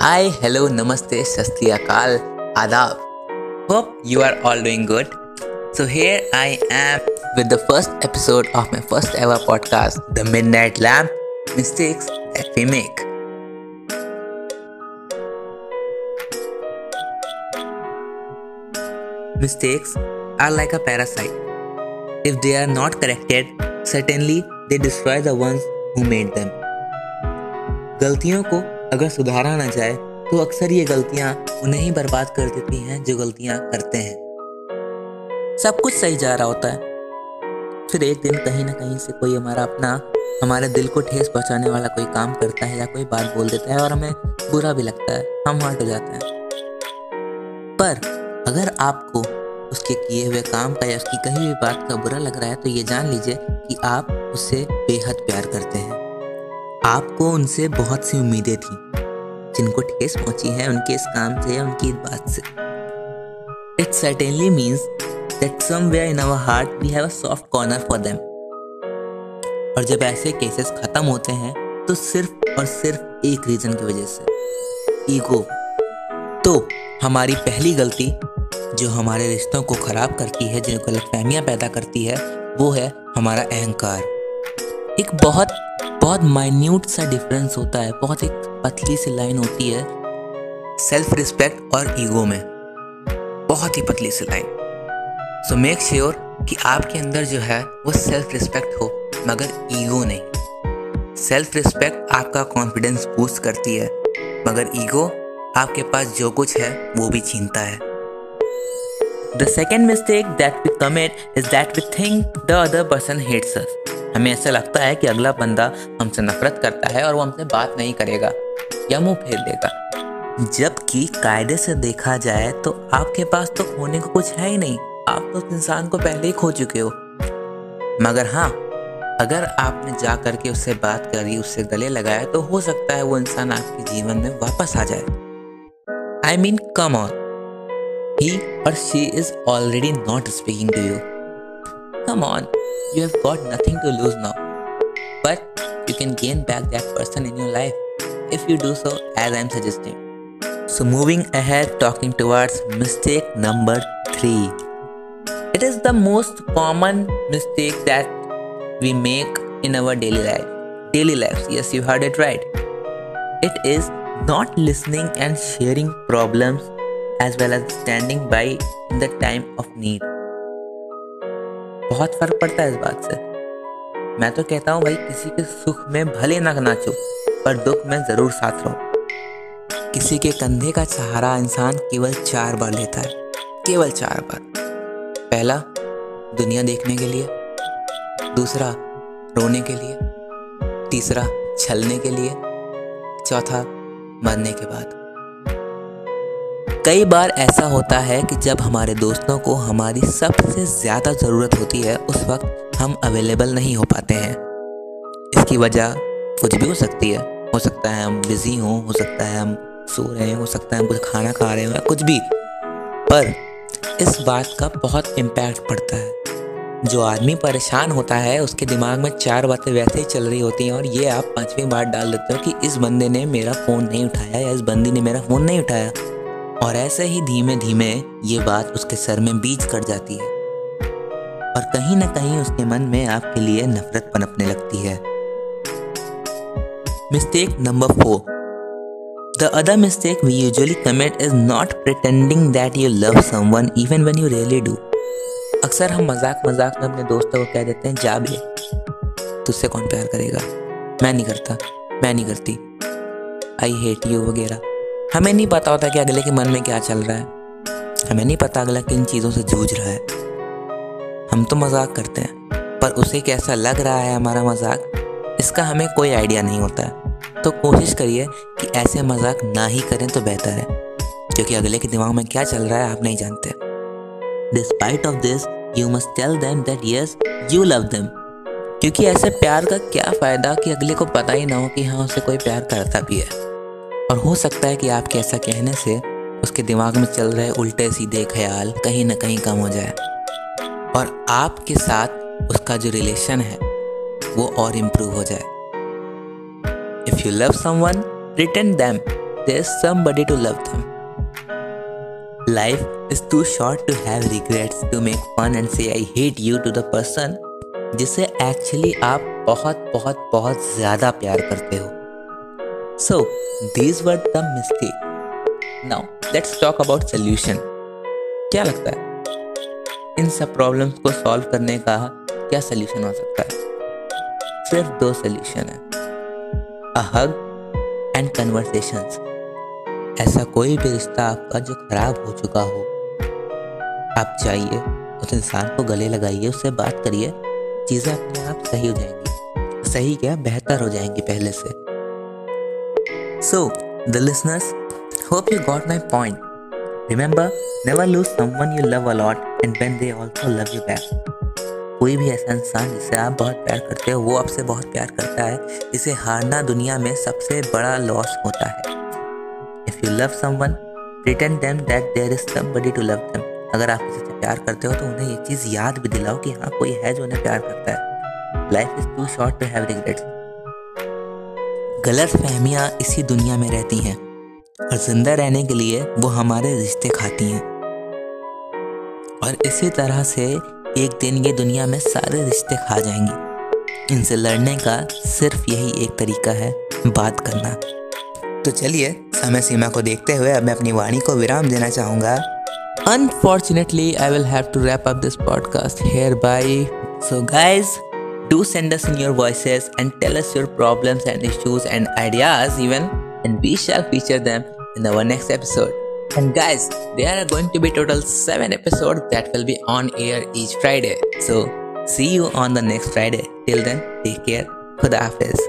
Hi, hello, namaste, shasti akal, adab. Hope you are all doing good. So here I am with the first episode of my first ever podcast, The Midnight Lamp Mistakes That We Make. Mistakes are like a parasite. If they are not corrected, certainly they destroy the ones who made them. गलतियों को अगर सुधारा ना जाए तो अक्सर ये गलतियाँ उन्हें ही बर्बाद कर देती हैं जो गलतियाँ करते हैं। सब कुछ सही जा रहा होता है। फिर एक दिन कहीं ना कहीं से कोई हमारा अपना, हमारे दिल को ठेस पहुँचाने वाला कोई काम करता है या कोई बात बोल देता है और हमें बुरा भी लगता है, हम हर्ट हो जाते हैं। पर अगर आपको उसके किए हुए काम का या उसकी कही हुई बात का बुरा लग रहा है तो ये जान लीजिए कि आप उससे बेहद प्यार करते हैं। आपको उनसे बहुत सी उम्मीदें थी। जिनको ठेस पहुँची है, उनके इस काम से या उनकी इस बात से। It certainly means that somewhere in our heart we have a soft corner for them और जब ऐसे केसेस खत्म होते हैं तो सिर्फ़ और सिर्फ़ एक रीजन की वजह से। ईगो तो हमारी पहली गलती जो हमारे रिश्तों को खराब करती है, जिनको गलतफहमियाँ पैदा करती है, वो है हमारा अहंकार। एक बहुत बहुत माइन्यूट सा डिफरेंस होता है, बहुत एक पतली सी लाइन होती है सेल्फ रिस्पेक्ट और ईगो में। बहुत ही पतली सी लाइन सो मेक श्योर कि आपके अंदर जो है, वो सेल्फ रिस्पेक्ट हो, मगर ईगो नहीं। सेल्फ रिस्पेक्ट आपका कॉन्फिडेंस बूस्ट करती है, मगर ईगो आपके पास जो कुछ है, वो भी छीनता है। The second mistake that we commit is that we think the other person hates us हमें ऐसा लगता है कि अगला बंदा हमसे नफरत करता है और वो हमसे बात नहीं करेगा, या मुँह फेर देगा। जबकि कायदे से देखा जाए तो आपके पास तो खोने को कुछ है ही नहीं। आप तो उस इंसान को पहले ही खो चुके हो। मगर हाँ अगर आपने जा करके उससे बात करी, उससे गले लगाया तो हो सकता है वो इंसान आपके जीवन में वापस आ जाए। आई मीन कम ऑन ही और she is already not speaking to you come on you have got nothing to lose now. But you can gain back that person in your life if you do so as I'm suggesting. So, moving ahead, talking towards mistake number three. It is the most common mistake that we make in our daily life. Daily lives, yes, you heard it right. It is not listening and sharing problems as well as standing by in the time of need. बहुत फ़र्क पड़ता है इस बात से। मैं तो कहता हूँ भाई, किसी के सुख में भले ना नाचो पर दुख में ज़रूर साथ रहो। किसी के कंधे का सहारा इंसान केवल चार बार लेता है। केवल चार बार। पहला, दुनिया देखने के लिए। दूसरा, रोने के लिए। तीसरा, छलने के लिए। चौथा, मरने के बाद। कई बार ऐसा होता है कि जब हमारे दोस्तों को हमारी सबसे ज़्यादा ज़रूरत होती है, उस वक्त हम अवेलेबल नहीं हो पाते हैं। इसकी वजह कुछ भी हो सकती है। हो सकता है हम बिज़ी हों, हो सकता है हम सो रहे हैं, हो सकता है हम कुछ खाना खा रहे हो या कुछ भी। पर इस बात का बहुत इम्पैक्ट पड़ता है। जो आदमी परेशान होता है, उसके दिमाग में चार बातें वैसे ही चल रही होती हैं और ये आप पांचवी बार डाल देते हो कि इस बंदे ने मेरा फ़ोन नहीं उठाया या इस बंदी ने मेरा फ़ोन नहीं उठाया। और ऐसे ही धीमे धीमे ये बात उसके सर में बीज कर जाती है। और कहीं ना कहीं उसके मन में आपके लिए नफरत पनपने लगती है। Mistake number four the other mistake we usually commit is not pretending that you love someone even when you really do अक्सर हम मज़ाक मज़ाक में अपने दोस्तों को कह देते हैं, जा भी, तुझसे कौन प्यार करेगा? मैं नहीं करता, मैं नहीं करती। आई हेट यू वगैरह। हमें नहीं पता होता कि अगले के मन में क्या चल रहा है। हमें नहीं पता अगला किन चीज़ों से जूझ रहा है। हम तो मज़ाक करते हैं, पर उसे कैसा लग रहा है हमारा मज़ाक, इसका हमें कोई आइडिया नहीं होता। है तो कोशिश करिए कि ऐसे मज़ाक ना ही करें तो बेहतर है, क्योंकि अगले के दिमाग में क्या चल रहा है आप नहीं जानते। Despite of this you must tell them that yes you love them क्योंकि ऐसे प्यार का क्या फ़ायदा कि अगले को पता ही ना हो कि हाँ उसे कोई प्यार करता भी है। और हो सकता है कि आपके ऐसा कहने से उसके दिमाग में चल रहे उल्टे सीधे ख्याल कहीं ना कहीं कम हो जाए। और आपके साथ उसका जो रिलेशन है, वो और इम्प्रूव हो जाए। If you love someone return them there's somebody to love them. Life is too short to have regrets to make fun and say, I hate you, to the person जिसे actually आप बहुत बहुत बहुत ज़्यादा प्यार करते हो। So these were the mistake now let's talk about solution क्या लगता है? इन सब प्रॉब्लम्स को सॉल्व करने का क्या सोल्यूशन हो सकता है? सिर्फ़ दो सोल्यूशन है। अ हग एंड कन्वर्सेशंस ऐसा कोई भी रिश्ता आपका जो खराब हो चुका हो, आप चाहिए उस इंसान को गले लगाइए, उससे बात करिए, चीज़ें अपने आप सही हो जाएँगी। सही क्या? बेहतर हो जाएँगी पहले से। So the listeners hope you got my point remember never lose someone you love a lot and when they also love you back कोई भी ऐसा इंसान जिसे आप बहुत प्यार करते हो, वो आपसे बहुत प्यार करता है इसे हारना दुनिया में सबसे बड़ा लॉस होता है। If you love someone return them that there is somebody to love them अगर आप किसी से प्यार करते हो तो उन्हें ये चीज़ याद भी दिलाओ कि हाँ कोई है जो उन्हें प्यार करता है। Life is too short to have regrets गलत फहमियाँ इसी दुनिया में रहती हैं और ज़िंदा रहने के लिए वो हमारे रिश्ते खाती हैं। और इसी तरह से एक दिन ये दुनिया में सारे रिश्ते खा जाएँगी। इनसे लड़ने का सिर्फ़ यही एक तरीका है बात करना। तो चलिए समय सीमा को देखते हुए अब मैं अपनी वाणी को विराम देना चाहूँगा। Unfortunately, I will have to wrap up this podcast hereby. So, guys, do send us in your voices and tell us your problems and issues and ideas, even, and we shall feature them in our next episode. And guys, there are going to be total seven episodes that will be on air each Friday. So, see you on the next Friday. Till then, take care. Khuda Hafiz.